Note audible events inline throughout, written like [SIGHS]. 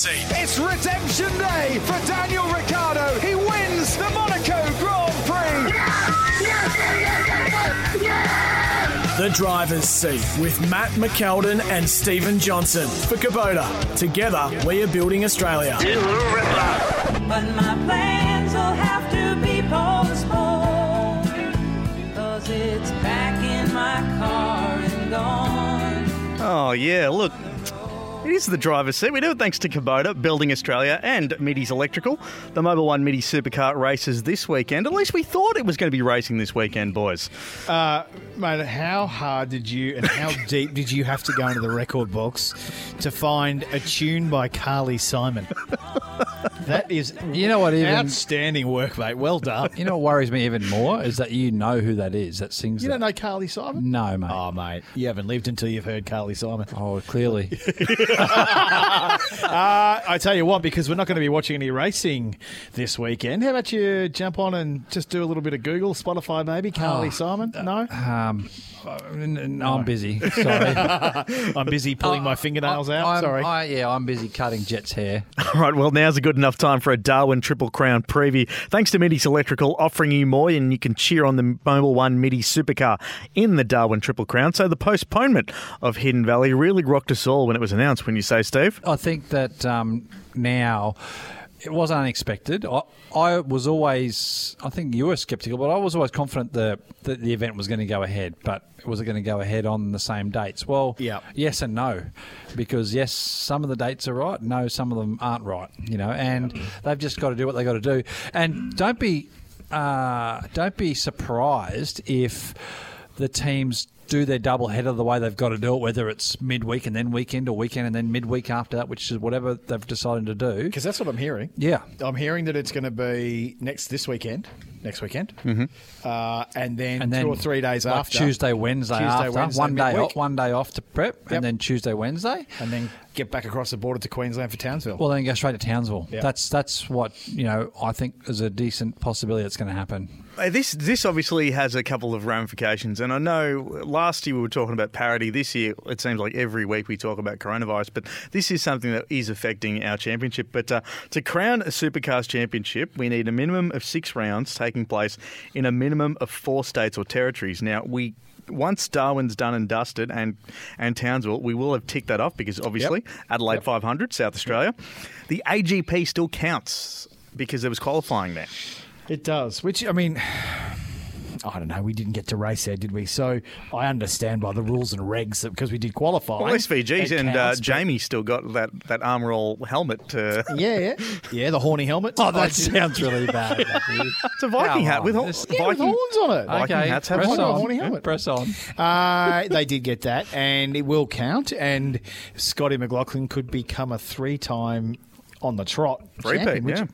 seat. It's redemption day for Daniel Ricciardo. He wins the Monaco Grand Prix. The driver's seat with Matt McKeldin and Stephen Johnson for Kubota. Together, we are building Australia. But my plans will have to be postponed because it's back in my car and gone. Oh, yeah, look. It is the driver's seat. We do it thanks to Kubota, Building Australia, and Middy's Electrical. The Mobil One Middy Supercar races this weekend. At least we thought it was going to be racing this weekend, boys. Uh, mate, how hard did you and how [LAUGHS] deep did you have to go into the record books to find a tune by Carly Simon? That is, You know what, even- outstanding work, mate. Well done. You know what worries me even more is that you know who that is that sings. You that. don't know Carly Simon? No, mate. Oh, mate, you haven't lived until you've heard Carly Simon. Oh, clearly. [LAUGHS] uh, I tell you what, because we're not going to be watching any racing this weekend. How about you jump on and just do a little bit of Google, Spotify, maybe Carly Oh, Simon? No, um, n- n- I'm busy. Sorry. [LAUGHS] I'm busy pulling my fingernails out. I'm- Sorry. I, yeah, I'm busy cutting Jet's hair. [LAUGHS] All right, well, now's a good enough time for a Darwin Triple Crown preview. Thanks to Middy's Electrical offering you more, and you can cheer on the Mobil One Middy Supercar in the Darwin Triple Crown. So the postponement of Hidden Valley really rocked us all when it was announced, when you say, Steve? I think that um, now it was unexpected. I, I was always, I think you were sceptical, but I was always confident that, that the event was going to go ahead. But was it going to go ahead on the same dates? Well, Yeah. yes and no, because yes, some of the dates are right. No, some of them aren't right. You know, and they've just got to do what they got to do. And don't be, uh, don't be surprised if the teams do their double header the way they've got to do it, whether it's midweek and then weekend or weekend and then midweek after that, which is whatever they've decided to do. Because that's what I'm hearing. Yeah. I'm hearing that it's going to be next this weekend, next weekend, mm-hmm. uh, and then And then two or three days like after Tuesday, Wednesday Tuesday, after, Wednesday, one day off, one day off to prep, Yep. and then Tuesday, Wednesday. and then get back across the border to Queensland for Townsville. Well, then go straight to Townsville. Yeah. That's that's what you know. I think is a decent possibility that's going to happen. Uh, This this obviously has a couple of ramifications, and I know last year we were talking about parity. This year, it seems like every week we talk about coronavirus, but this is something that is affecting our championship. But uh, to crown a Supercars championship, we need a minimum of six rounds taking place in a minimum of four states or territories. Now we. Once Darwin's done and dusted, and and Townsville, we will have ticked that off because obviously Adelaide 500, South Australia, the AGP still counts because there was qualifying there. It does. Which I mean, [SIGHS] I don't know. We didn't get to race there, did we? So I understand by the rules and regs that because we did qualify. Well, SVGs it and uh, but- Jamie still got that, that Armor All helmet. To, Yeah, yeah, [LAUGHS] yeah. The horny helmet. Oh, that sounds really bad. [LAUGHS] it's a Viking hat with, on. all, This- yeah, with Viking. horns on it. Viking okay, hats have press on. on. Horny helmet. Press on. Uh, they did get that, and it will count. And Scotty McLaughlin could become a three-time on the trot Three-peat, yeah.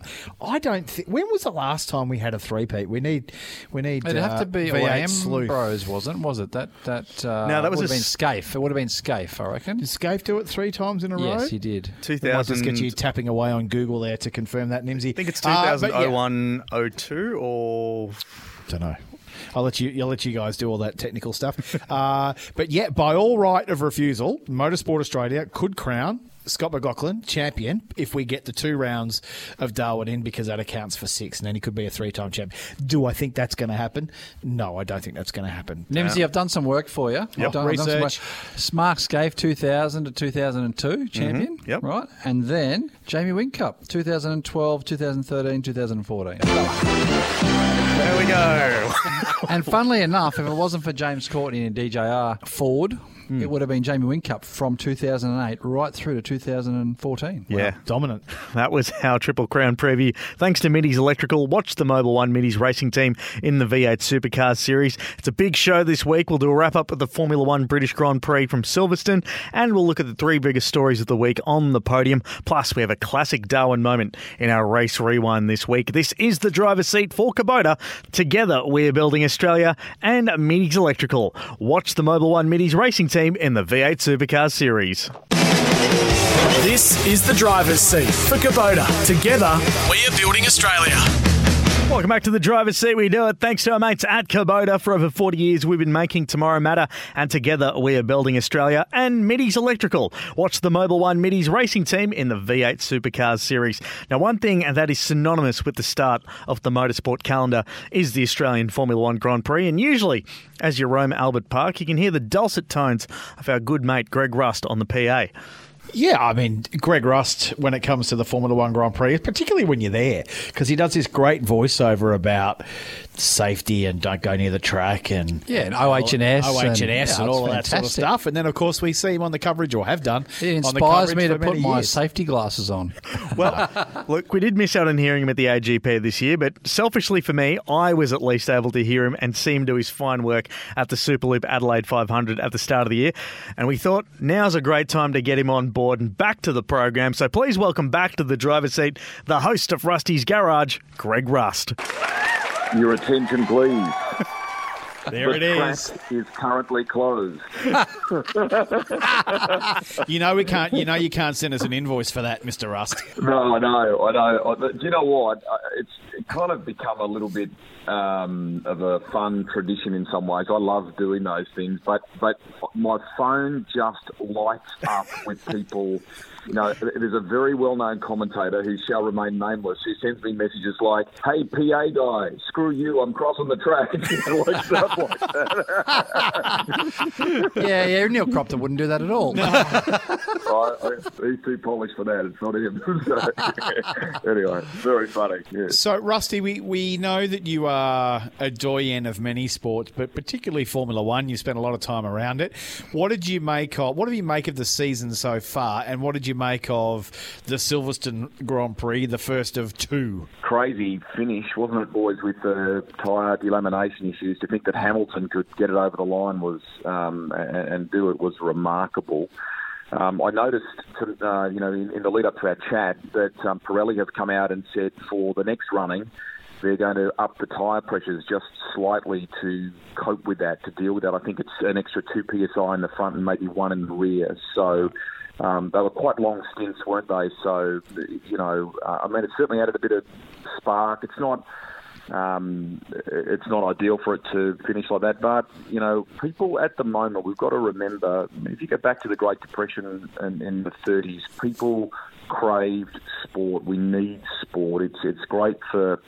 I don't think. When was the last time we had a three-peat? We need. We need. It'd uh, have to be V8 sleuth. Bros, wasn't was it? That that uh, No, that was would have a been s- Skaife. It would have been Skaife, I reckon. Did Skaife do it three times in a row? Yes, he did. We might just get you tapping away on Google there to confirm that, Nimsy. I think it's Uh, yeah. 2001 02 or don't know. I'll let you. I'll let you guys do all that technical stuff. [LAUGHS] uh, but yeah, by all right of refusal, Motorsport Australia could crown Scott McLaughlin champion if we get the two rounds of Darwin in because that accounts for six, and then he could be a three-time champion. Do I think that's going to happen? No, I don't think that's going to happen. Nimsy, uh, I've done some work for you. I've done, I've done some work. Research. Mark Skaife, 2000 to 2002 mm-hmm. champion. Yep. Right. And then Jamie Whincup, 2012, 2013, 2014. There we go. [LAUGHS] and funnily enough, if it wasn't for James Courtney and DJR Ford, Hmm. it would have been Jamie Whincup from 2008 right through to 2014. Yeah. Dominant. [LAUGHS] That was our Triple Crown preview. Thanks to Middy's Electrical. Watch the Mobil One Middy's racing team in the V8 Supercars series. It's a big show this week. We'll do a wrap up of the Formula One British Grand Prix from Silverstone, and we'll look at the three biggest stories of the week on the podium. Plus, we have a classic Darwin moment in our race rewind this week. This is the driver's seat for Kubota. Together, we're building Australia and Middy's Electrical. Watch the Mobil One Middy's racing team in the V8 Supercars series. This is the driver's seat for Kubota. Together, we are building Australia. Welcome back to the driver's seat. We do it thanks to our mates at Kubota. For over 40 years, we've been making tomorrow matter, and together we are building Australia and Middy's Electrical. Watch the Mobil One Middy's racing team in the V8 Supercars series. Now, one thing that is synonymous with the start of the motorsport calendar is the Australian Formula One Grand Prix, and usually, as you roam Albert Park, you can hear the dulcet tones of our good mate Greg Rust on the PA. Yeah, I mean, Greg Rust, when it comes to the Formula One Grand Prix, particularly when you're there, because he does this great voiceover about safety and don't go near the track and Yeah, and OH&S and- OH&S and, yeah, all of that sort of stuff. And then, of course, we see him on the coverage or have done. It on the inspires me to put many my years. safety glasses on. [LAUGHS] Well, [LAUGHS] look, we did miss out on hearing him at the AGP this year, but selfishly for me, I was at least able to hear him and see him do his fine work at the Superloop Adelaide 500 at the start of the year. And we thought now's a great time to get him on board and back to the program. So please welcome back to the driver's seat the host of Rusty's Garage, Greg Rust. Your attention, please. [LAUGHS] There it is. the it is. is currently closed. [LAUGHS] You know we can't. You know you can't send us an invoice for that, Mister Rust. [LAUGHS] No, I know, I know. I- Do you know what? It's kind of become a little bit um, of a fun tradition in some ways. I love doing those things, but but my phone just lights up with people. You know, there's a very well-known commentator who shall remain nameless who sends me messages like, "Hey, PA guy, screw you, I'm crossing the track," [LAUGHS] like stuff like that. [LAUGHS] yeah, yeah, Neil Crompton wouldn't do that at all. I, I, he's too polished for that. It's not him. [LAUGHS] so, anyway, very funny. Yeah. So, Rusty, we, we know that you are a doyen of many sports, but particularly Formula One. You spent a lot of time around it. What did you make of? What have you make of the season so far, and what did you make of the Silverstone Grand Prix, the first of two? Crazy finish, wasn't it, boys? With the tyre delamination issues, to think that Hamilton could get it over the line was um, and, and do it was remarkable. Um, I noticed, uh, you know, in, in the lead up to our chat, that um, Pirelli have come out and said for the next running, they're going to up the tyre pressures just slightly to cope with that, to deal with that. I think it's an extra two psi in the front and maybe one in the rear. So um, they were quite long stints, weren't they? So you know, uh, I mean, it certainly added a bit of spark. It's not. Um, it's not ideal for it to finish like that, but you know, people at the moment we've got to remember. If you go back to the Great Depression in, in the 30s, people craved sport. We need sport. It's it's great for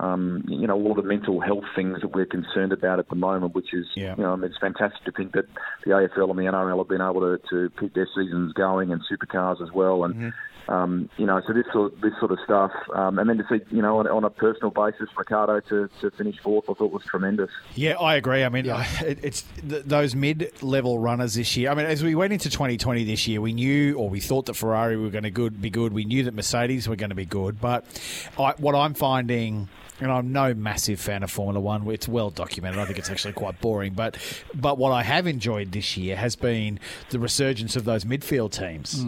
um, you know, all the mental health things that we're concerned about at the moment, which is, Yeah. you know, I mean, it's fantastic to think that the AFL and the NRL have been able to, to keep their seasons going and supercars as well. And, um, you know, so this sort, this sort of stuff. Um, and then to see, you know, on, on a personal basis, Ricciardo to, to finish fourth, I thought was tremendous. Yeah, I agree. I mean, [LAUGHS] it, it's th- those mid-level runners this year. I mean, as we went into 2020 this year, we knew, or we thought that Ferrari were going to good be good. We knew that Mercedes were going to be good. But I, what I'm finding. And I'm no massive fan of Formula One. It's well documented. I think it's actually quite boring. But but what I have enjoyed this year has been the resurgence of those midfield teams,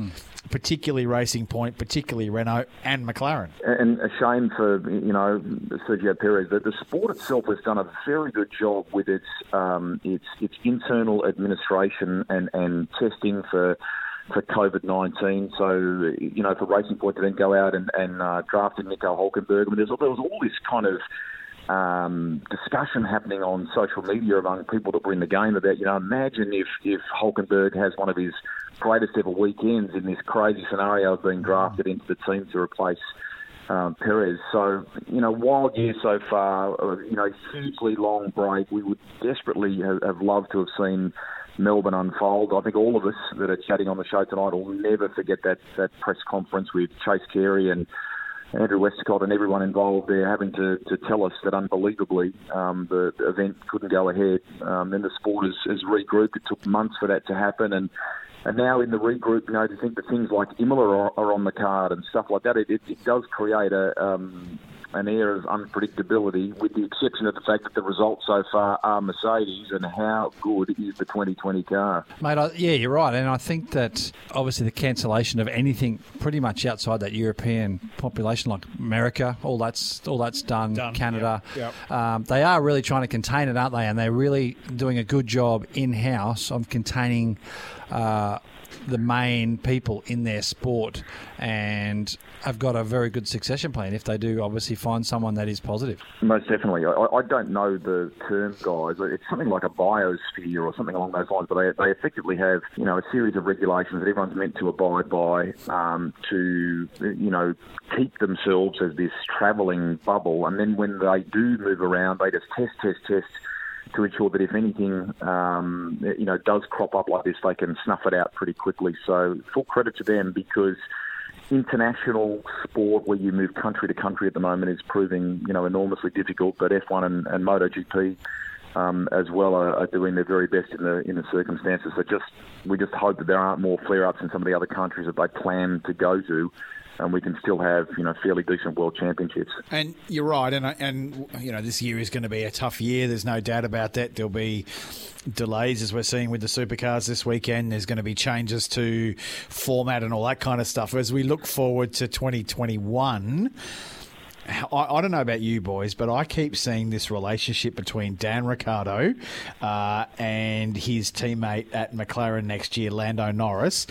particularly Racing Point, particularly Renault and McLaren. And a shame for you know Sergio Perez that the sport itself has done a very good job with its um, its its internal administration and, and testing for for COVID nineteen. So you know for Racing Point to then go out and, and uh, draft Nico Hulkenberg. I mean, there was all this kind of um, discussion happening on social media among people that were in the game about, you know, imagine if, if Hulkenberg has one of his greatest ever weekends in this crazy scenario of being drafted into the team to replace um, Perez. So, you know, wild year so far, uh, you know, hugely long break. We would desperately have loved to have seen Melbourne unfold. I think all of us that are chatting on the show tonight will never forget that, that press conference with Chase Carey and Andrew Westacott and everyone involved there having to, to tell us that unbelievably um, the, the event couldn't go ahead. Um, then the sport has, has regrouped. It took months for that to happen, and and now in the regroup, you know, to think that things like Imola are, are on the card and stuff like that, it, it, it does create a um, an air of unpredictability, with the exception of the fact that the results so far are Mercedes, and how good is the 2020 car? Mate, I, yeah, you're right, and I think that obviously the cancellation of anything pretty much outside that European population, like America, all that's all that's done. Done, Canada, yep, Um, they are really trying to contain it, aren't they? And they're really doing a good job in house of containing. Uh, the main people in their sport and have got a very good succession plan if they do obviously find someone that is positive. Most definitely. I, I don't know the term, guys. It's something like a biosphere or something along those lines, but they, they effectively have, you know, a series of regulations that everyone's meant to abide by um, to, you know, keep themselves as this travelling bubble. And then when they do move around, they just test, test, test to ensure that if anything, um, you know, does crop up like this, they can snuff it out pretty quickly. So full credit to them because international sport where you move country to country at the moment is proving, you know, enormously difficult. But F1 and, and MotoGP um, as well are, are doing their very best in the in the circumstances. So just we just hope that there aren't more flare-ups in some of the other countries that they plan to go to. And we can still have, you know, fairly decent world championships. And you're right, and and you know this year is going to be a tough year. There's no doubt about that. There'll be delays as we're seeing with the supercars this weekend. There's going to be changes to format and all that kind of stuff. As we look forward to 2021. I, don't know about you boys, but I keep seeing this relationship between Dan Ricciardo uh, and his teammate at McLaren next year, Lando Norris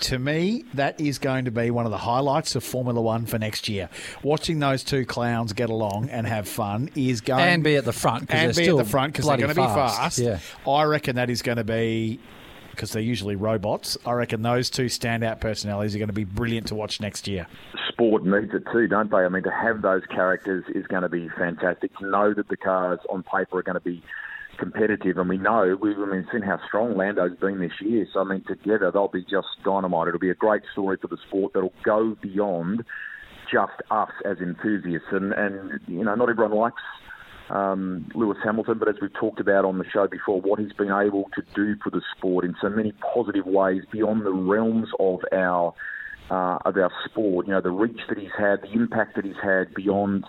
to me, that is going to be one of the highlights of Formula One for next year. Watching those two clowns get along and have fun is going And be at the front, 'cause and they're be still at the front because they're going to be fast. fast. Yeah. I reckon that is going to be. Because they're usually robots. I reckon those two standout personalities are going to be brilliant to watch next year. sport needs it too, don't they? I mean, to have those characters is going to be fantastic. To know that the cars on paper are going to be competitive, and we know we've I mean, seen how strong Lando's been this year. So I mean, together they'll be just dynamite. It'll be a great story for the sport that'll go beyond just us as enthusiasts. And and you know, not everyone likes um, Lewis Hamilton, but as we've talked about on the show before, what he's been able to do for the sport in so many positive ways beyond the realms of our uh, of our sport. You know, the reach that he's had, the impact that he's had beyond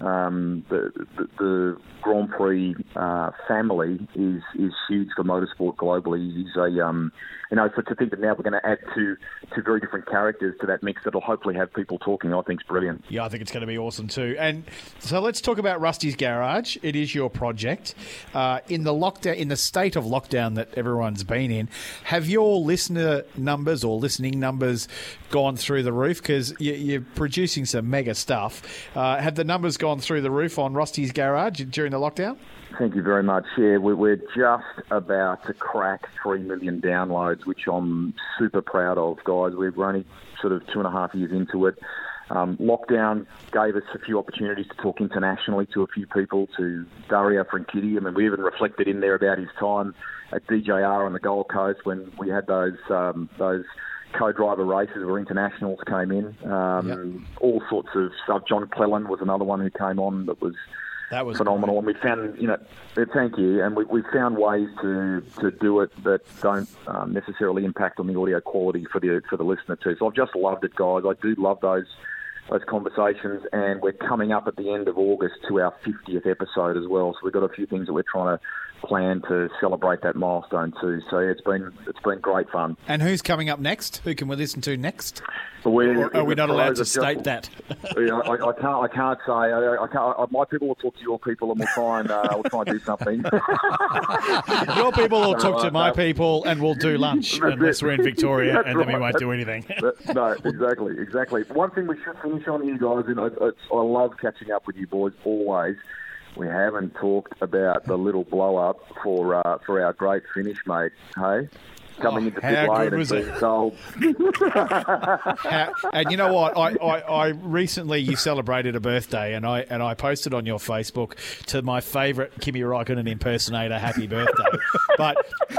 um, the, the, the Grand Prix uh, family is is huge for motorsport globally. He's a um, you know, so to think that now we're going to add two two very different characters to that mix that'll hopefully have people talking, I think is brilliant. Yeah, I think it's going to be awesome too. And so let's talk about Rusty's Garage. It is your project. Uh, in the lockdown, in the state of lockdown that everyone's been in, have your listener numbers or listening numbers gone through the roof? Because you, you're producing some mega stuff. Uh, have the numbers gone through the roof on Rusty's Garage during the lockdown? Thank you very much. Yeah, we- we're just about to crack 3 million downloads, which I'm super proud of, guys. We're only sort of two and a half years into it. Um, lockdown gave us a few opportunities to talk internationally to a few people, to Dario Franchitti. I mean, we even reflected in there about his time at DJR on the Gold Coast when we had those um, those co-driver races where internationals came in. Um, All sorts of stuff. John Cleland was another one who came on that was that was phenomenal. And we found, you know, thank you. And we, we found ways to, to do it that don't um, necessarily impact on the audio quality for the for the listener too. So I've just loved it, guys. I do love those those conversations, and we're coming up at the end of August to our 50th episode as well. So we've got a few things that we're trying to plan to celebrate that milestone too. So yeah, it's been it's been great fun. And who's coming up next? Who can we listen to next? We're, are we not allowed to state just- that? [LAUGHS] Yeah, I, I can't. I can't say. I, I can't. I, my people will talk to your people, and we'll try and uh, we'll try and do something. [LAUGHS] Your people will talk to my no. [LAUGHS] people, and we'll do lunch unless we're in Victoria, That's and then we won't do anything. That- no, exactly, exactly. One thing we should finish on, you guys, and I love catching up with you boys always. We haven't talked about the little blow up for uh, for our great finish, mate. Hey, coming Oh, into how pit lane and was being it? told. Uh, and you know what? I, I, I recently you celebrated a birthday, and I and I posted on your Facebook to my favourite Kimi Raikkonen impersonator, "Happy Birthday." but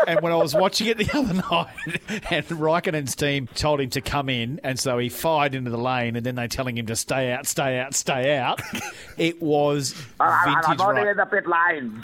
and when I was watching it the [LAUGHS] other night, and Raikkonen's team told him to come in, and so he fired into the lane, and then they telling him to stay out, stay out, stay out. It was ah, ah, ah, vintage. Raik- the pit lane.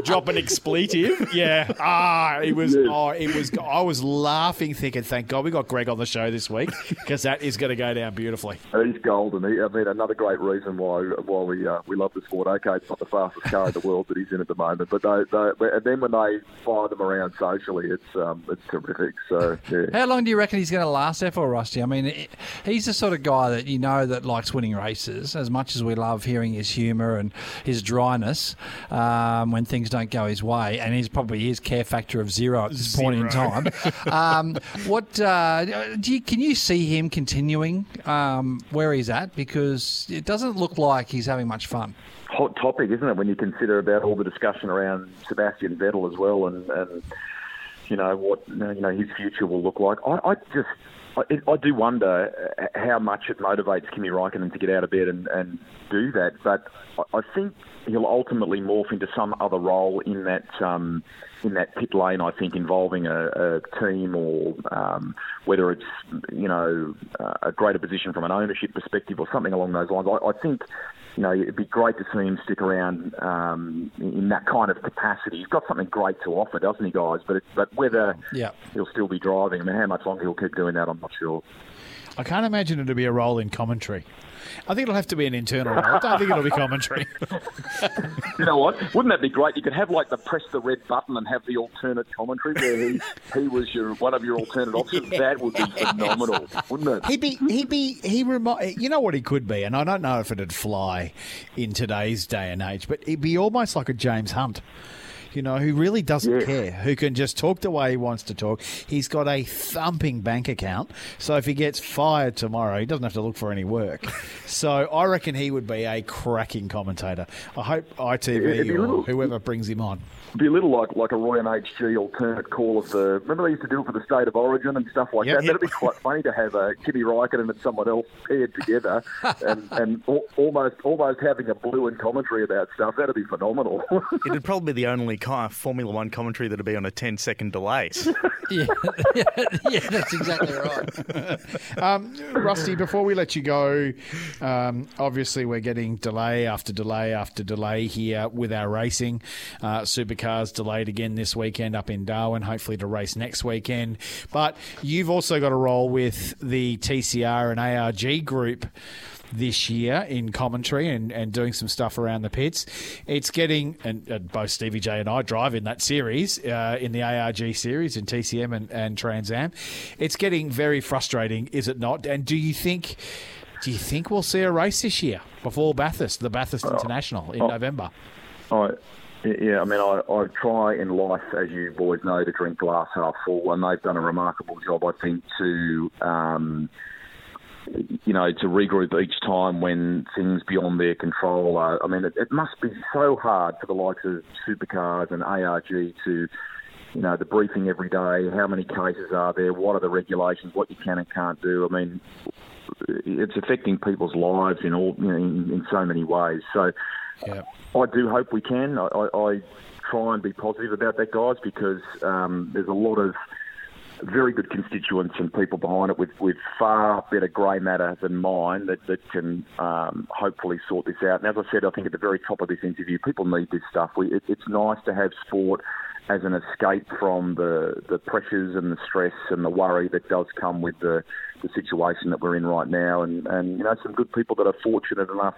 [LAUGHS] drop an expletive. Yeah. Ah, it was. Oh, it was. I was laughing, thinking, "Thank God we got Greg on the show this week because that is going to go down beautifully." He's golden. He, I mean, another great reason why why we uh, we love the sport. Okay, it's not the fastest car in the world that he's in at the moment, but they, they, and then when they fire them around socially, it's um, it's terrific. So yeah. How long do you reckon he's going to last there for, Rusty? I mean, it- he's the sort of guy that you know that likes winning races. As much as we love hearing his humour and his dryness um, when things don't go his way, and he's probably his care factor of zero at this point in time. um, what uh, do you, can you see him continuing um, where he's at? Because it doesn't look like he's having much fun. hot topic, isn't it? When you consider about all the discussion around Sebastian Vettel as well, and, and you know what you know his future will look like. I, I just. I, I do wonder uh, how much it motivates Kimi Raikkonen to get out of bed and, and do that, but I- think he'll ultimately morph into some other role in that um, in that pit lane. I think involving a, a team or um, whether it's you know a greater position from an ownership perspective or something along those lines. I, I think you know, it'd be great to see him stick around um, in that kind of capacity. He's got something great to offer, doesn't he, guys? But it, but whether Yeah. he'll still be driving, I mean, how much longer he'll keep doing that, I'm not sure. I can't imagine it'll be a role in commentary. I think it'll have to be an internal role. I don't think it'll be commentary. [LAUGHS] You know what? Wouldn't that be great? You could have like the press the red button and have the alternate commentary where he, he was your one of your alternate options. [LAUGHS] That would be phenomenal, wouldn't it? He'd be, he'd be, he remi- You know what he could be, and I don't know if it'd fly in today's day and age, but he'd be almost like a James Hunt. You know, who really doesn't Yeah. care, who can just talk the way he wants to talk. He's got a thumping bank account, so if he gets fired tomorrow, he doesn't have to look for any work. [LAUGHS] so I reckon he would be a cracking commentator. I hope ITV be or little- whoever brings him on. be a little like like a Roy and HG alternate call of the. Remember they used to do it for the state of origin and stuff like Yep, that. yep. That'd be quite [LAUGHS] funny to have uh, Kimi Raikkonen and someone else paired together and and al- almost almost having a blue and commentary about stuff. That'd be phenomenal. [LAUGHS] It'd probably be the only kind of Formula One commentary that'd be on a 10 second delay. [LAUGHS] [LAUGHS] Yeah, yeah, that's exactly right. [LAUGHS] Um, Rusty, before we let you go, um, obviously we're getting delay after delay after delay here with our racing. Uh, Supercars delayed again this weekend up in Darwin, hopefully to race next weekend. But you've also got a role with the TCR and ARG group this year in commentary and, and doing some stuff around the pits. It's getting, and, and both Stevie J and I drive in that series, uh, in the ARG series in TCM and, and Trans Am. It's getting very frustrating, is it not? And do you think. Do you think we'll see a race this year before Bathurst, the Bathurst International in oh. November? I, yeah, I mean, I, I try in life, as you boys know, to drink glass half full, and they've done a remarkable job, I think, to. Um, you know, to regroup each time when things beyond their control are. I mean, it, it must be so hard for the likes of supercars and ARG to, you know, the briefing every day. How many cases are there? What are the regulations? What you can and can't do? I mean, it's affecting people's lives in all, you know, in, in so many ways. So, Yeah. I do hope we can. I, I, I try and be positive about that, guys, because um, there's a lot of very good constituents and people behind it with, with far better grey matter than mine that, that can um, hopefully sort this out. And as I said, I think at the very top of this interview, people need this stuff. We, it, it's nice to have sport as an escape from the, the pressures and the stress and the worry that does come with the, the situation that we're in right now. And, and you know, some good people that are fortunate enough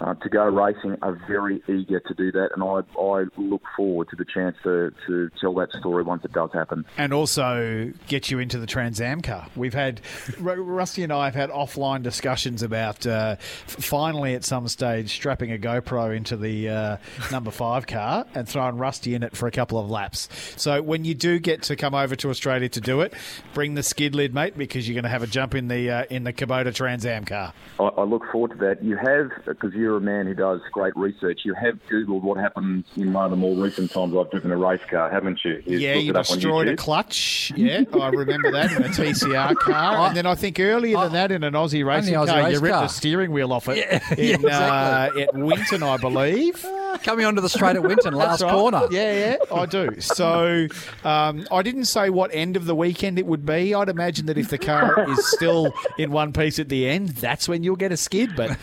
uh, to go racing are very eager to do that, and I, I look forward to the chance to, to tell that story once it does happen. and also get you into the Trans Am car. We've had Rusty and I have had offline discussions about uh, finally at some stage strapping a GoPro into the uh, number five car and throwing Rusty in it for a couple of laps. So when you do get to come over to Australia to do it, bring the skid lid, mate, because you're going to have a jump in the uh, in the Kubota Trans Am car. I, I look forward to that. You have, because you you're a man who does great research, you have Googled what happened in one of the more recent times I've driven a race car, haven't you? You Yeah, you it destroyed a clutch. Yeah, I remember that in a TCR car. [LAUGHS] and then I think earlier than that, in an Aussie racing Aussie car, race you ripped car. the steering wheel off it [LAUGHS] Yeah, in, yeah, exactly. uh, at Winton, I believe. [LAUGHS] Coming onto the straight at Winton, last right. corner. Yeah, yeah, I do. So um, I didn't say what end of the weekend it would be. I'd imagine that if the car is still in one piece at the end, that's when you'll get a skid. But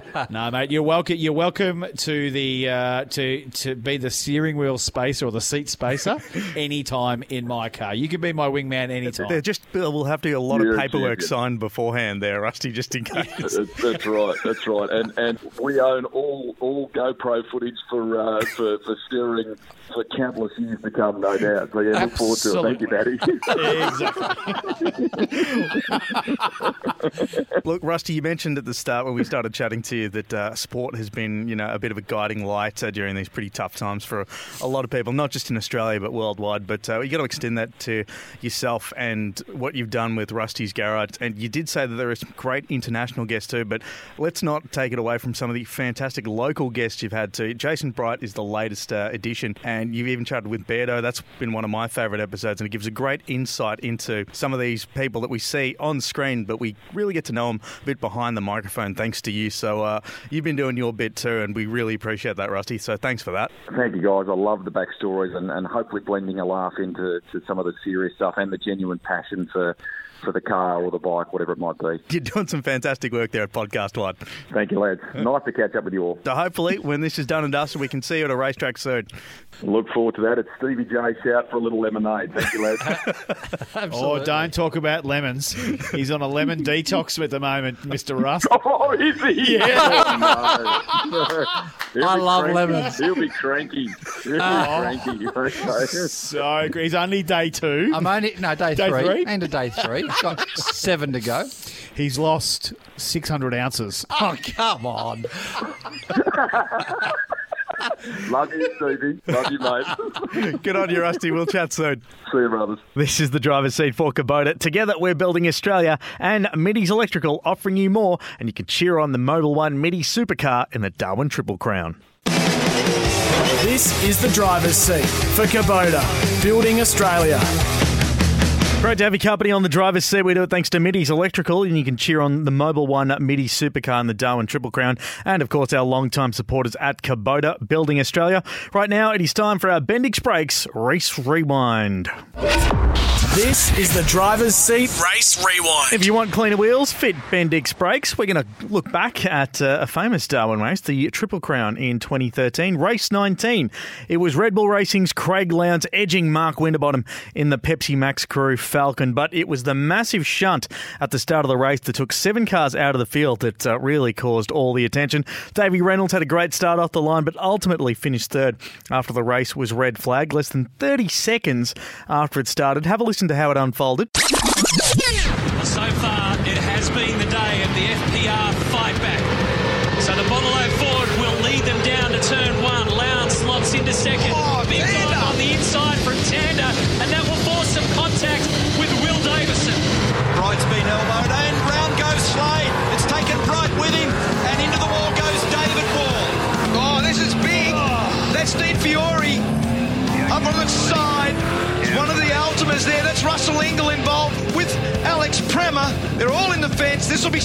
[LAUGHS] no, mate, you're welcome. You're welcome to the uh, to to be the steering wheel spacer or the seat spacer [LAUGHS] anytime in my car. You can be my wingman anytime. There just we'll have to do a lot You're of a paperwork champion. signed beforehand there, Rusty, just in case. That's, that's right. That's right. And and we own all all GoPro footage for uh, for, for steering for countless years to come, no doubt. So yeah, look forward to it. Thank you, Daddy. [LAUGHS] Look, Rusty, you mentioned at the start when we started chatting to you that uh, sport has been, you know, a bit of a guiding light uh, during these pretty tough times for a lot of people, not just in Australia but worldwide. But uh, you got to extend that to yourself and what you've done with Rusty's Garage. And you did say that there are some great international guests too, but let's not take it away from some of the fantastic local guests you've had too. Jason Bright is the latest uh, addition, and you've even chatted with Beardo. That's been one of my favourite episodes, and it gives a great insight into some of these people that we see on screen, but we really get to know them a bit behind the microphone thanks to you. So uh, you've been doing your bit too, and we really appreciate that, Rusty. So thanks for that. Thank you, guys. I love the backstories and, and hopefully blending a laugh into to some of the serious stuff and the genuine passion for for the car or the bike, whatever it might be. [LAUGHS] You're doing some fantastic work there at Podcast One. Thank you, lads. Nice to catch up with you all. So hopefully, when this is done and dusted, we can see you at a racetrack soon. Look forward to that. It's Stevie J shout for a little lemonade. Thank you, lads. [LAUGHS] Oh, don't talk about lemons. He's on a lemon detox at the moment, Mr. Rust. [LAUGHS] oh, is he? Yeah. Oh, no. He'll I be love cranky. lemons. He'll be cranky. He'll be Oh. cranky. Okay. So he's only day two. I'm only no day, Day three. three? Into day three. Got seven to go. He's lost 600 ounces. [LAUGHS] Oh come on! Love you, Stevie. Love you, mate. Good on you, Rusty. We'll chat soon. See you, brothers. This is the driver's seat for Kubota. Together, we're building Australia and Middy's Electrical offering you more, and you can cheer on the Mobil One MIDI supercar in the Darwin Triple Crown. This is the driver's seat for Kubota, building Australia. Great to have your company on the driver's seat. We do it thanks to Middy's Electrical, and you can cheer on the Mobil One Middy supercar in the Darwin Triple Crown, and of course our long-time supporters at Kubota, building Australia. Right now, it is time for our Bendix Brakes Race Rewind. This is the driver's seat race rewind. If you want cleaner wheels, fit Bendix brakes. We're going to look back at uh, a famous Darwin race, the Triple Crown in 2013, race 19. It was Red Bull Racing's Craig Lowndes edging Mark Winterbottom in the Pepsi Max Crew Falcon, but it was the massive shunt at the start of the race that took seven cars out of the field that uh, really caused all the attention. Davey Reynolds had a great start off the line, but ultimately finished third after the race was red flagged less than 30 seconds after it started. Have a listen to how it unfolded.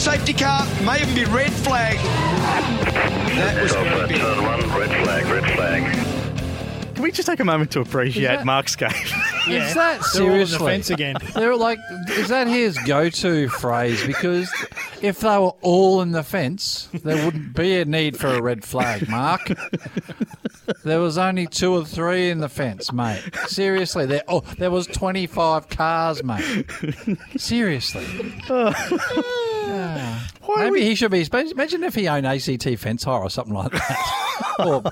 Safety car. May even be red flag. That was very big. Turn one, red flag, red flag. Can we just take a moment to appreciate that- Mark's game? Is [LAUGHS] that They're all in the seriously? fence again. They're like, is that his go-to phrase? Because if they were all in the fence, there wouldn't be a need for a red flag, Mark. There was only two or three in the fence, mate. Seriously, there. Oh, there was twenty-five cars, mate. Seriously. [LAUGHS] Maybe he should be. Imagine if he owned ACT Fence Hire or something like that. [LAUGHS] or,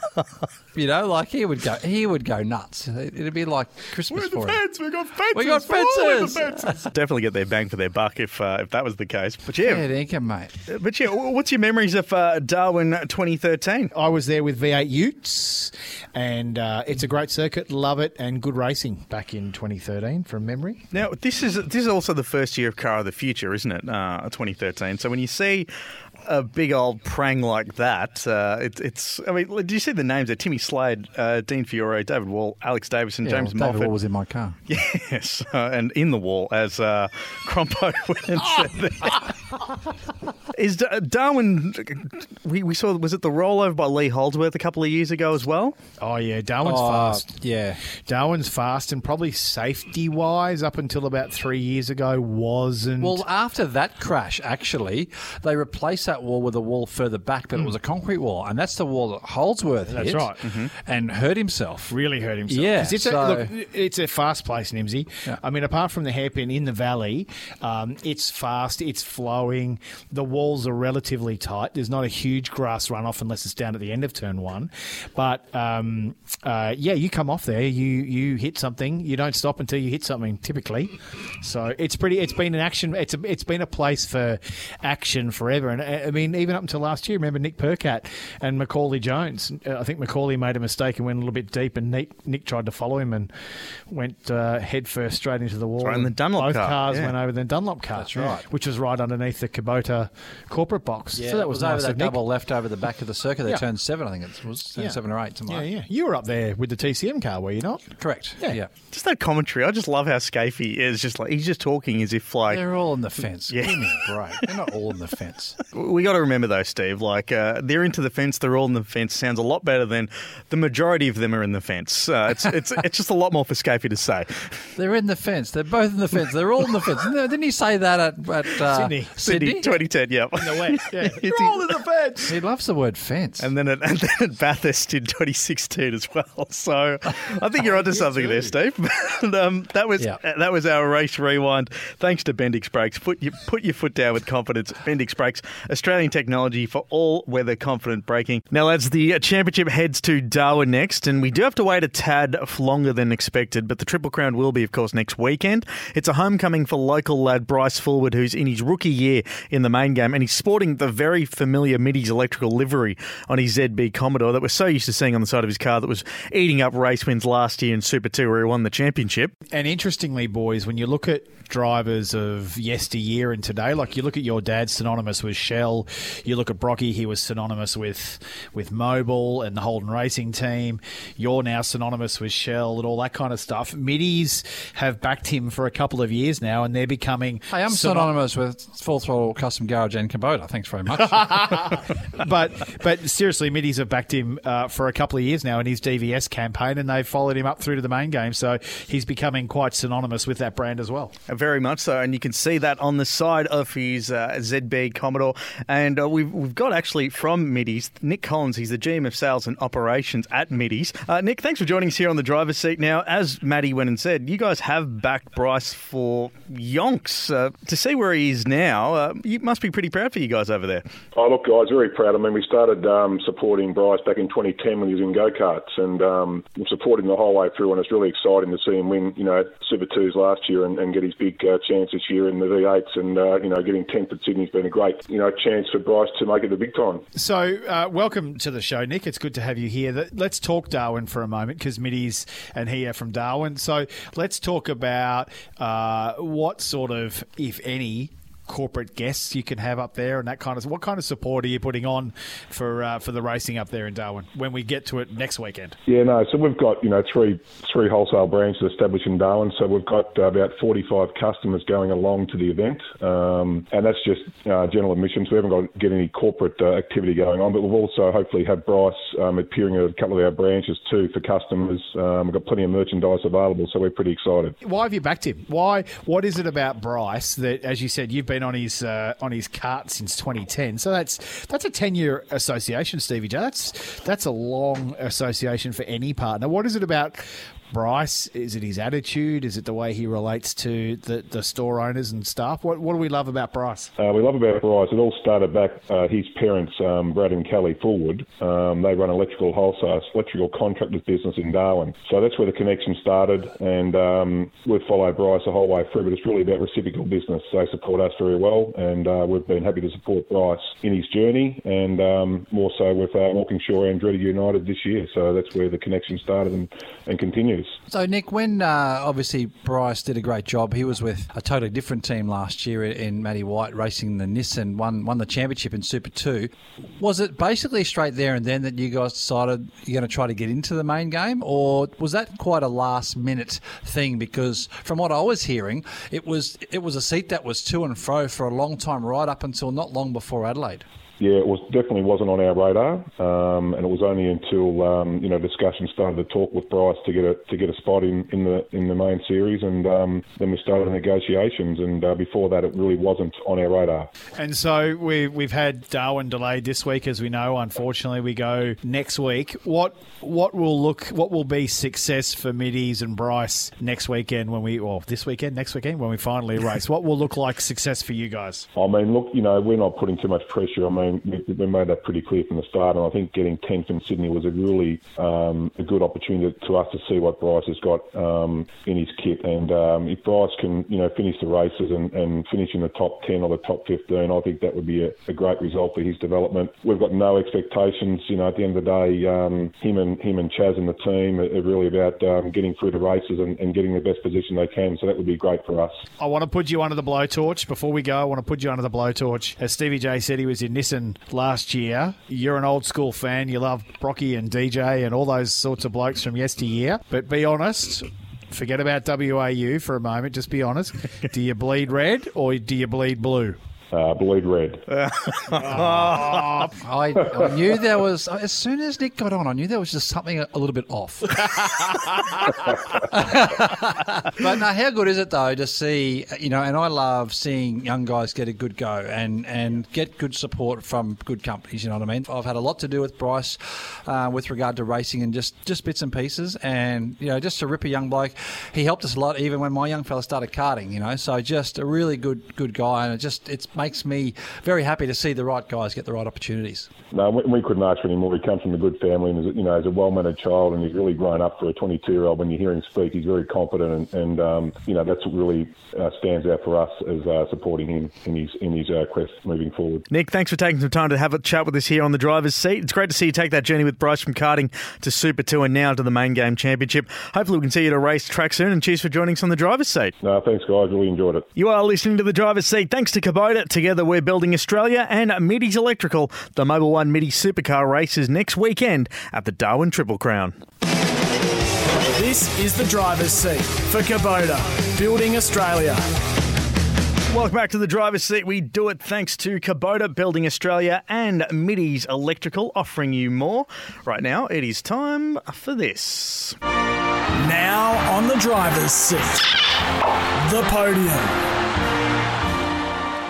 you know, like he would go. He would go nuts. It'd be like Christmas for him. We got fences. We got fences. [LAUGHS] Definitely get their bang for their buck if uh, if that was the case. But yeah, Yeah, dinkum, mate. but yeah, what's your memories of uh, Darwin 2013? I was there with V8 Utes, and uh, it's a great circuit. Love it, and good racing back in 2013 from memory. Now this is this is also the first year of Car of the Future, isn't it? Uh, 2013. So when you see a big old prang like that, uh, it, it's. I mean, did you see the names there? Timmy Slade, uh, Dean Fiore, David Wall, Alex Davison, Yeah, James well, David Wall was in my car. [LAUGHS] Yes, uh, and in the wall as uh, Crompo [LAUGHS] went [LAUGHS] and said there. Is Da- Darwin? We, we saw was it the rollover by Lee Holdsworth a couple of years ago as well? Oh yeah, Darwin's Oh, fast. Yeah. Darwin's fast, and probably safety wise, up until about three years ago, wasn't. Well, after that crash, actually, they replaced that wall with a wall further back, but it was a concrete wall, and that's the wall that Holdsworth That's hit right. and hurt himself. really hurt himself. Yeah, 'Cause it's, so- a, look, it's a fast place, Nimsy. Yeah. I mean, apart from the hairpin in the valley, um, it's fast, it's flowing. The walls are relatively tight. There's not a huge grass runoff unless it's down at the end of turn one. But um, uh, yeah, you come off there, you you hit something. You don't stop until you hit something. Typically, so it's pretty. It's been an action. It's a, it's been a place for action forever. And uh, I mean, even up until last year, remember Nick Percat and Macaulay Jones. Uh, I think Macaulay made a mistake and went a little bit deep, and Nick, Nick tried to follow him and went uh, head first straight into the wall. right, and the Dunlop Both car, cars yeah. went over the Dunlop car. That's right. Which was right underneath the Kubota corporate box. Yeah, so that was, was, nice over that of Nick. double left over the back of the circuit. They Yeah. turned seven, I think it was turned Yeah. seven or eight. Something Yeah, like yeah. You were up there with the TCM car, were you not? Correct. Yeah. yeah. Just that commentary. I just love how Skaifey is. Just like he's just talking as if like They're all in the fence. Yeah. Give me a break. They're not all in the fence. [LAUGHS] We got to remember though, Steve. Like uh, they're into the fence. They're all in the fence. Sounds a lot better than the majority of them are in the fence. Uh, it's it's [LAUGHS] it's just a lot more for Skaifey to say. They're in the fence. They're both in the fence. They're all in the fence. Didn't didn't he say that at, at uh, Sydney. Sydney, 2010. Yeah, in the wet. Yeah. [LAUGHS] You're all in the fence. He loves the word fence. And then, at, [LAUGHS] and then at Bathurst in 2016 as well. [LAUGHS] So I think you're onto something there, Steve. and, um, that was Yeah. uh, that was our race rewind. Thanks to Bendix Brakes. Put your put your foot down with confidence. Bendix Brakes, Australian technology for all weather confident braking. Now, as the uh, championship heads to Darwin next, and we do have to wait a tad longer than expected, but the Triple Crown will be, of course, next weekend. It's a homecoming for local lad Bryce Fullwood, who's in his rookie year in the main game, and he's sporting the very familiar Middy's electrical livery on his ZB Commodore that we're so used to seeing on the side of his car that was eating up race wins last year in Super 2 where he won the championship. And interestingly, boys, when you look at drivers of yesteryear and today, like you look at your dad, synonymous with Shell. You look at Brocky, he was synonymous with with Mobil and the Holden Racing Team. You're now synonymous with Shell and all that kind of stuff. Middies have backed him for a couple of years now, and they're becoming. I'm syno- synonymous with Full Throttle Custom Garage and Kubota. Thanks very much. [LAUGHS] but but seriously, Middies have backed him uh, for a couple of years now in his DVS campaign, and they've followed him up through to the main game. So he's becoming quite synonymous with that brand as well. Very much so, and you can see that on the side of his uh, ZB Commodore. And uh, we've, we've got actually from Middies, Nick Collins, he's the GM of Sales and Operations at Middies. Uh, Nick, thanks for joining us here on the driver's seat. Now, as Maddie went and said, you guys have backed Bryce for yonks. Uh, to see where he is now, uh, you must be pretty proud for you guys over there. Oh, look, guys, very proud. I mean, we started um, supporting Bryce back in 2010 when he was in go karts, and um, we've supported him the whole way through. And it's really exciting to see him win, you know, Super Twos last year and, and get his big uh, chance this year in the V8s. And uh, you know, getting 10th at Sydney's been a great, you know, chance for Bryce to make it the big time. So, uh, welcome to the show, Nick. It's good to have you here. Let's talk Darwin for a moment because Middies and he are from Darwin. So, let's talk about uh, what sort of, if any, corporate guests you can have up there and that kind of what kind of support are you putting on for uh, for the racing up there in Darwin when we get to it next weekend Yeah, no. So we've got you know three three wholesale branches established in Darwin. So we've got uh, about 45 customers going along to the event, um, and that's just uh, general admissions. We haven't got get any corporate uh, activity going on, but we've also hopefully had Bryce um, appearing at a couple of our branches too for customers. Um, we've got plenty of merchandise available, so we're pretty excited. why have you backed him why what is it about Bryce that as you said you've been on his uh, on his cart since 2010 so that's that's a 10 year association Stevie J. That's that's a long association for any partner. What is it about Bryce is it his attitude is it the way he relates to the, the store owners and staff what what do we love about Bryce Uh, we love about Bryce. It all started back. Uh, his parents, um, Brad and Kelly Fullwood, um, they run electrical wholesale, electrical contractors business in Darwin. So that's where the connection started, and um, we've followed Bryce the whole way through. But it's really about reciprocal business. They support us very well, and uh, we've been happy to support Bryce in his journey, and um, more so with uh, and Andretti United this year. So that's where the connection started and, and continues. So, Nick, when uh, obviously Bryce did a great job, he was with a totally different team last year in, Matty White racing the Nissan, won won the championship in Super Two. Was it basically straight there and then that you guys decided you're going to try to get into the main game, or was that quite a last minute thing? Because from what I was hearing, it was it was a seat that was to and fro for a long time, right up until not long before Adelaide. Yeah, it was definitely wasn't on our radar, um, and it was only until um, you know discussions started to talk with Bryce to get a to get a spot in, in the in the main series, and um, then we started negotiations. And uh, before that, it really wasn't on our radar. And so we we've had Darwin delayed this week, as we know. Unfortunately, we go next week. What what will look what will be success for Middies and Bryce next weekend when we or this weekend next weekend when we finally race? what will look like success for you guys? I mean, look, you know, we're not putting too much pressure. I mean, we, we made that pretty clear from the start, and I think getting 10th in Sydney was a really um, a good opportunity to us to see what Bryce has got um, in his kit. And um, if Bryce can, you know, finish the races and, and finish in the top 10 or the top 15, I think that would be a, a great result for his development. We've got no expectations. You know, at the end of the day, um, him and him and Chaz and the team are, really about um, getting through the races and, and getting the best position they can. So that would be great for us. I want to put you under the blowtorch before we go. I want to put you under the blowtorch. As Stevie J said, he was in Nissan last year. You're an old school fan. You love Brocky and DJ and all those sorts of blokes from yesteryear. But be honest. Forget about WAU for a moment. Just be honest. do you bleed red or do you bleed blue? Uh, bleed red. [LAUGHS] I, I knew there was as soon as Nick got on, I knew there was just something a, a little bit off. [LAUGHS] but now, how good is it though to see you know? And I love seeing young guys get a good go and and get good support from good companies. You know what I mean? I've had a lot to do with Bryce uh, with regard to racing and just just bits and pieces, and you know, just a ripper young bloke. He helped us a lot, even when my young fella started karting. You know, so just a really good good guy, and it just it makes me very happy to see the right guys get the right opportunities. No, we, we couldn't ask for any more. He comes from a good family, and is, you know, as a well-mannered child, and he's really grown up for a 22-year-old. When you hear him speak, he's very confident, and, and um, you know that's what really uh, stands out for us as uh, supporting him in his in his uh, quest moving forward. Nick, thanks for taking some time to have a chat with us here on the driver's seat. It's great to see you take that journey with Bryce from karting to Super 2 and now to the main game championship. Hopefully, we can see you at a race track soon, and cheers for joining us on the driver's seat. No, thanks, guys. Really enjoyed it. You are listening to the driver's seat. Thanks to Kubota. Together, we're building Australia and Middy's Electrical. The Mobil One Middy Supercar races next weekend at the Darwin Triple Crown. This is the driver's seat for Kubota, building Australia. Welcome back to the driver's seat. We do it thanks to Kubota Building Australia and Middy's Electrical, offering you more. Right now, it is time for this. Now on the driver's seat, the podium.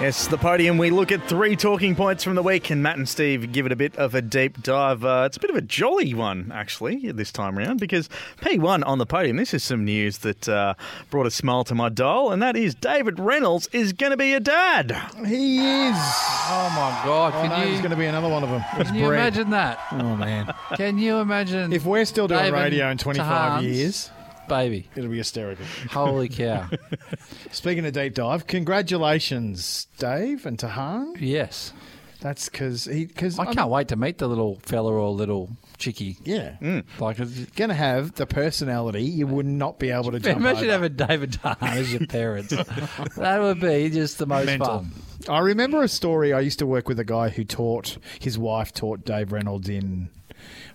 Yes, the podium. We look at three talking points from the week, and Matt and Steve give it a bit of a deep dive. Uh, it's a bit of a jolly one, actually, this time around, because P1 on the podium. This is some news that uh, brought a smile to my doll, and that is David Reynolds is going to be a dad. He is. Oh my God! Oh, Can no, you there's going to be another one of them. Can you Brett. imagine that? Oh man! [LAUGHS] Can you imagine If we're still doing David radio in 25 Tahans, years, baby? it'll be hysterical. Holy cow! [LAUGHS] Speaking of deep dive, congratulations, Dave and Tahan. yes, That's because he because I can't wait to meet the little fella or little chickie. Yeah, mm. Like, it's- going to have the personality you would not be able to jump imagine over. having David Tahn as your parents. [LAUGHS] that would be just the most Mental. fun. I remember a story. I used to work with a guy who taught his wife taught Dave Reynolds in.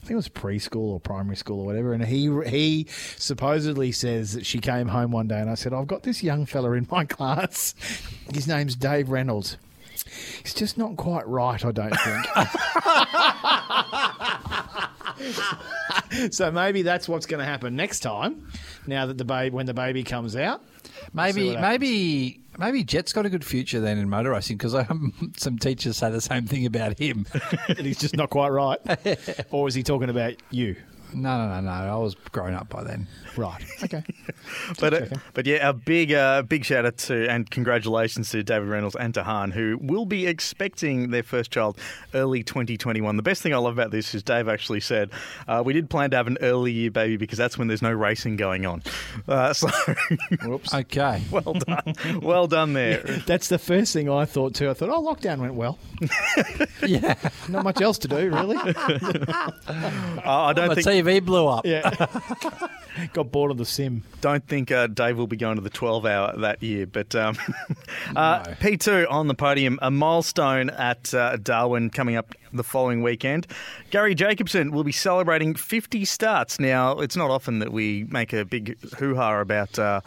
I think it was preschool or primary school or whatever, and he he supposedly says that she came home one day and I said, "I've got this young fella in my [LAUGHS] class. His name's Dave Reynolds. He's just not quite right, I don't think." [LAUGHS] so maybe that's what's going to happen next time. Now that the baby, when the baby comes out, Maybe, maybe, maybe Jet's got a good future then in motor racing because um, [LAUGHS] some teachers say the same thing about him. [LAUGHS] that he's just not quite right, [LAUGHS] or is he talking about you? No, no, no, no. I was grown up by then. Right. Okay. [LAUGHS] But uh, but yeah, a big uh, big shout out to and congratulations to David Reynolds and Tahan, who will be expecting their first child early 2021. The best thing I love about this is Dave actually said uh, we did plan to have an early year baby because that's when there's no racing going on. [LAUGHS] Uh, so [LAUGHS] Whoops. Okay. well done, well done there. That's the first thing I thought too. I thought, oh, lockdown went well. yeah. Not much else to do, really. I don't think. TV TV blew up. Yeah. [LAUGHS] [LAUGHS] Got bored of the sim. Don't think uh, Dave will be going to the 12 hour that year. But um, [LAUGHS] uh, P2 on the podium, a milestone at uh, Darwin coming up the following weekend. Garry Jacobson will be celebrating 50 starts. Now, it's not often that we make a big hoo ha about, uh,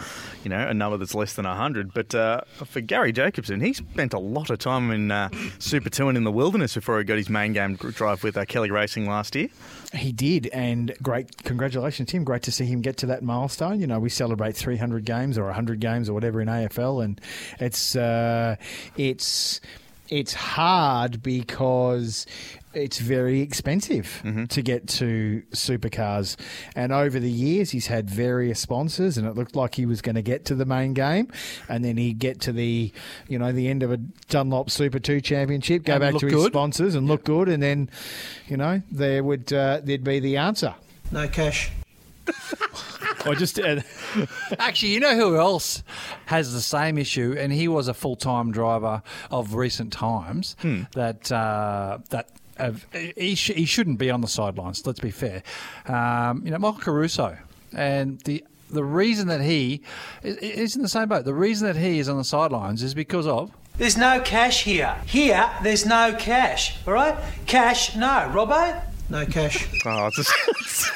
you know, a number that's less than 100. But uh, for Garry Jacobson, he spent a lot of time in uh, Super 2 and in the wilderness before he got his main game drive with uh, Kelly Racing last year. He did, and great congratulations, Tim. Great to see him get to that milestone. You know, we celebrate 300 games or 100 games or whatever in AFL, and it's uh, it's it's hard because it's very expensive to get to supercars. And over the years, he's had various sponsors, and it looked like he was going to get to the main game, and then he'd get to the, you know, the end of a Dunlop Super Two Championship, go And back to his good. sponsors, and look good, and then, you know, there would uh, there'd be the answer. No cash. [LAUGHS] Or just uh, Actually, you know who else has the same issue, and he was a full time driver of recent times. That uh, that. Have, he, sh- he shouldn't be on the sidelines. Let's be fair. Um, you know, Michael Caruso, and the the reason that he is is in the same boat. The reason that he is on the sidelines is because of There's no cash here. Here, there's no cash. All right? Cash, no. Robbo? No cash. [LAUGHS] Oh, it's just,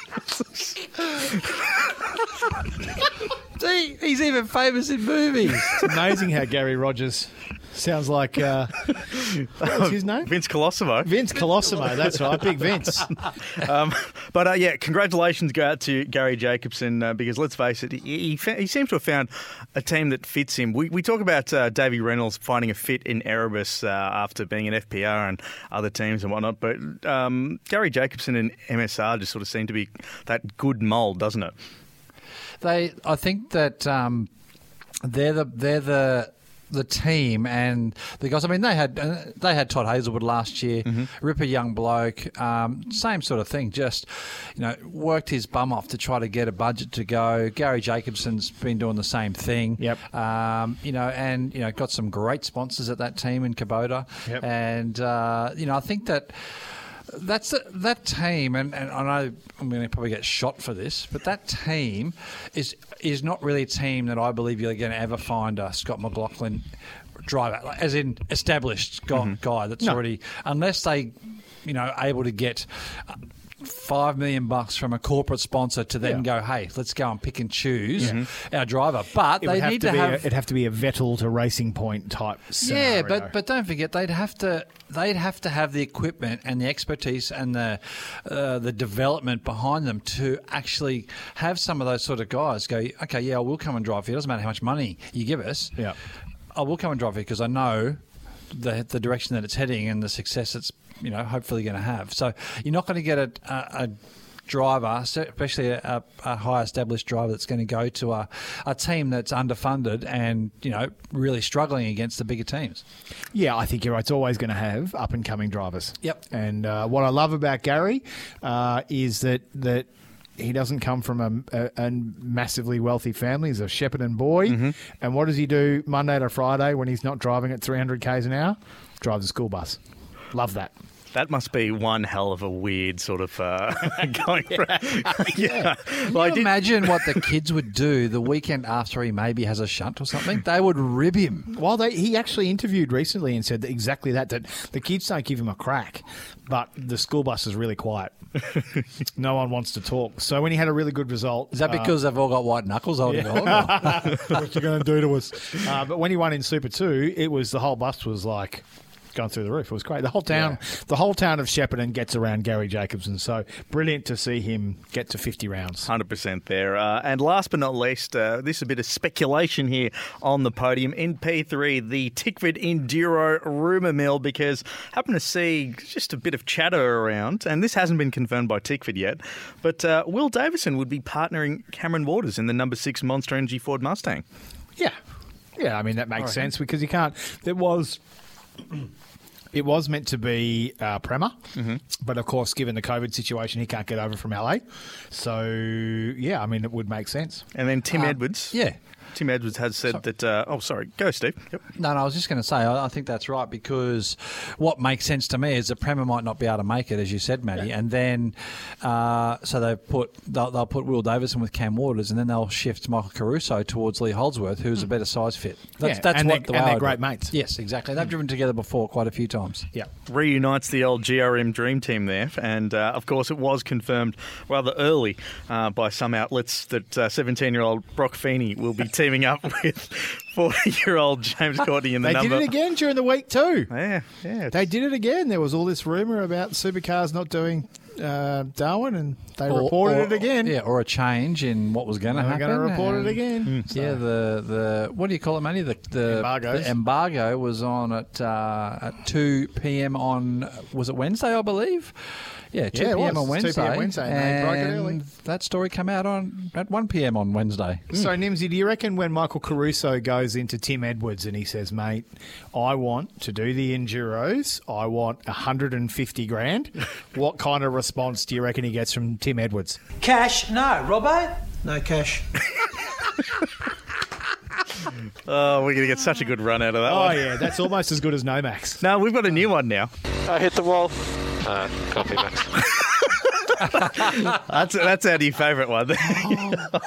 [LAUGHS] [LAUGHS] See, he's even famous in movies. it's amazing how Garry Rogers sounds like uh, what's his name? Vince Colosimo. Vince Colosimo. That's right, Big Vince. [LAUGHS] Um, but uh, yeah, congratulations go out to Garry Jacobson uh, because let's face it, he, he, he seems to have found a team that fits him. We, we talk about uh, Davey Reynolds finding a fit in Erebus uh, after being an FPR and other teams and whatnot, but um, Garry Jacobson and MSR just sort of seem to be that good mould, doesn't it? They, I think that um, they're the they're the the team and the guys. I mean, they had uh, they had Todd Hazelwood last year, Ripper young bloke, um, same sort of thing. Just you know, worked his bum off to try to get a budget to go. Garry Jacobson's been doing the same thing. Yep. Um, you know, and you know, got some great sponsors at that team in Kubota. Yep. And uh, you know, I think that that's that team, and, and I know I'm going to probably get shot for this, but that team is is not really a team that I believe you're going to ever find a Scott McLaughlin driver, like, as in established guy, mm-hmm. guy that's No. already, unless they, you know, able to get. Five million bucks from a corporate sponsor to then Yeah. go, hey, let's go and pick and choose our driver. But It they need to, to, be have a, it'd have to be a Vettel to Racing Point type. Scenario. yeah, but but don't forget they'd have to they'd have to have the equipment and the expertise and the uh, the development behind them to actually have some of those sort of guys go. Okay, yeah, I will come and drive for you. It doesn't matter how much money you give us. Yeah. I will come and drive for you because I know the the direction that it's heading and the success it's you know hopefully going to have. So you're not going to get a, a, a driver, especially a, a high established driver that's going to go to a, a team that's underfunded and you know really struggling against the bigger teams. Yeah, I think you're right. It's always going to have up and coming drivers. Yep. And uh, what I love about Garry uh, is that that he doesn't come from a, a, a massively wealthy family. He's a shepherd and boy. Mm-hmm. And what does he do Monday to Friday when he's not driving at 300 k's an hour? Drives a school bus. Love that. That must be one hell of a weird sort of uh, [LAUGHS] going for yeah. [LAUGHS] Well, I Can you did- imagine what the [LAUGHS] kids would do the weekend after he maybe has a shunt or something? They would rib him. Well, they, he actually interviewed recently and said that exactly that. That the kids don't give him a crack, but the school bus is really quiet. no one wants to talk. So when he had a really good result, Is that uh, because they've all got white knuckles holding on? what you're going to do to us? Uh, but when he won in Super Two, it was the whole bus was like going through the roof. It was great. The whole town, the whole town of Shepparton gets around Garry Jacobson. So brilliant to see him get to fifty rounds. 100% there. Uh, and last but not least, uh, this is a bit of speculation here on the podium. In P3, the Tickford Enduro rumour mill, because I happen to see just a bit of chatter around, and this hasn't been confirmed by Tickford yet, but uh, Will Davison would be partnering Cameron Waters in the number six Monster Energy Ford Mustang. Yeah, yeah. I mean that makes sense because you can't. There was. It was meant to be uh, Premat, but of course, given the COVID situation, he can't get over from LA. So, yeah, I mean, it would make sense. And then Tim Um, Edwards. Yeah. Tim Edwards has said that. Uh, oh, sorry. Go, Steve. Yep. No, no, I was just going to say, I, I think that's right because what makes sense to me is the Premat might not be able to make it, as you said, Matty, and then uh, so they put they'll, they'll put Will Davison with Cam Waters, and then they'll shift Michael Caruso towards Lee Holdsworth, who's a better size fit. That's, Yeah, that's and what they're- the way and they're great mates. Yes, exactly. They've driven together before quite a few times. Yeah. reunites the old GRM dream team there. And uh, of course, it was confirmed rather early uh, by some outlets that 17 year old Brock Feeney will be [LAUGHS] teaming up with 40 year old James Courtney in the They number. did it again during the week too. Yeah, yeah. They did it again. There was all this rumor about supercars not doing uh, Darwin, and they Or- reported or- it again. Yeah, or a change in what was going to They're happen. going to report and- it again. Yeah, the the what do you call it, Manny? The the Embargoes. the embargo was on at uh, at two p.m. on was it Wednesday, I believe. Yeah, two Yeah, it p.m. was. on 2 Wednesday. p.m. Wednesday, and they broke it early. that story came out on at one p.m. on Wednesday. So, Nimsy, do you reckon when Michael Caruso goes into Tim Edwards and he says, mate, I want to do the Enduros, I want 150 grand, [LAUGHS] what kind of response do you reckon he gets from Tim Edwards? Cash? No. Robbo? No cash. [LAUGHS] Oh, we're going to get such a good run out of that Oh, one. yeah, that's almost as good as Nomax. No, we've got a new one now. I hit the wall. Uh, copy, Max. [LAUGHS] That's that's our new favourite one. [LAUGHS]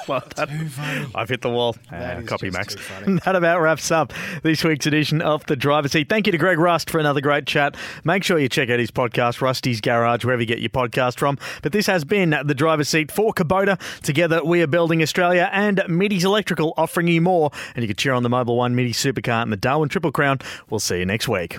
Well done. I've hit the wall. That Uh, copy Max. [LAUGHS] That about wraps up this week's edition of the Driver's Seat. Thank you to Greg Rust for another great chat. Make sure you check out his podcast, Rusty's Garage, wherever you get your podcast from. But this has been the Driver's Seat for Kubota. Together, we are building Australia and Middy's Electrical, offering you more. And you can cheer on the Mobil One Middy Supercar and the Darwin Triple Crown. We'll see you next week.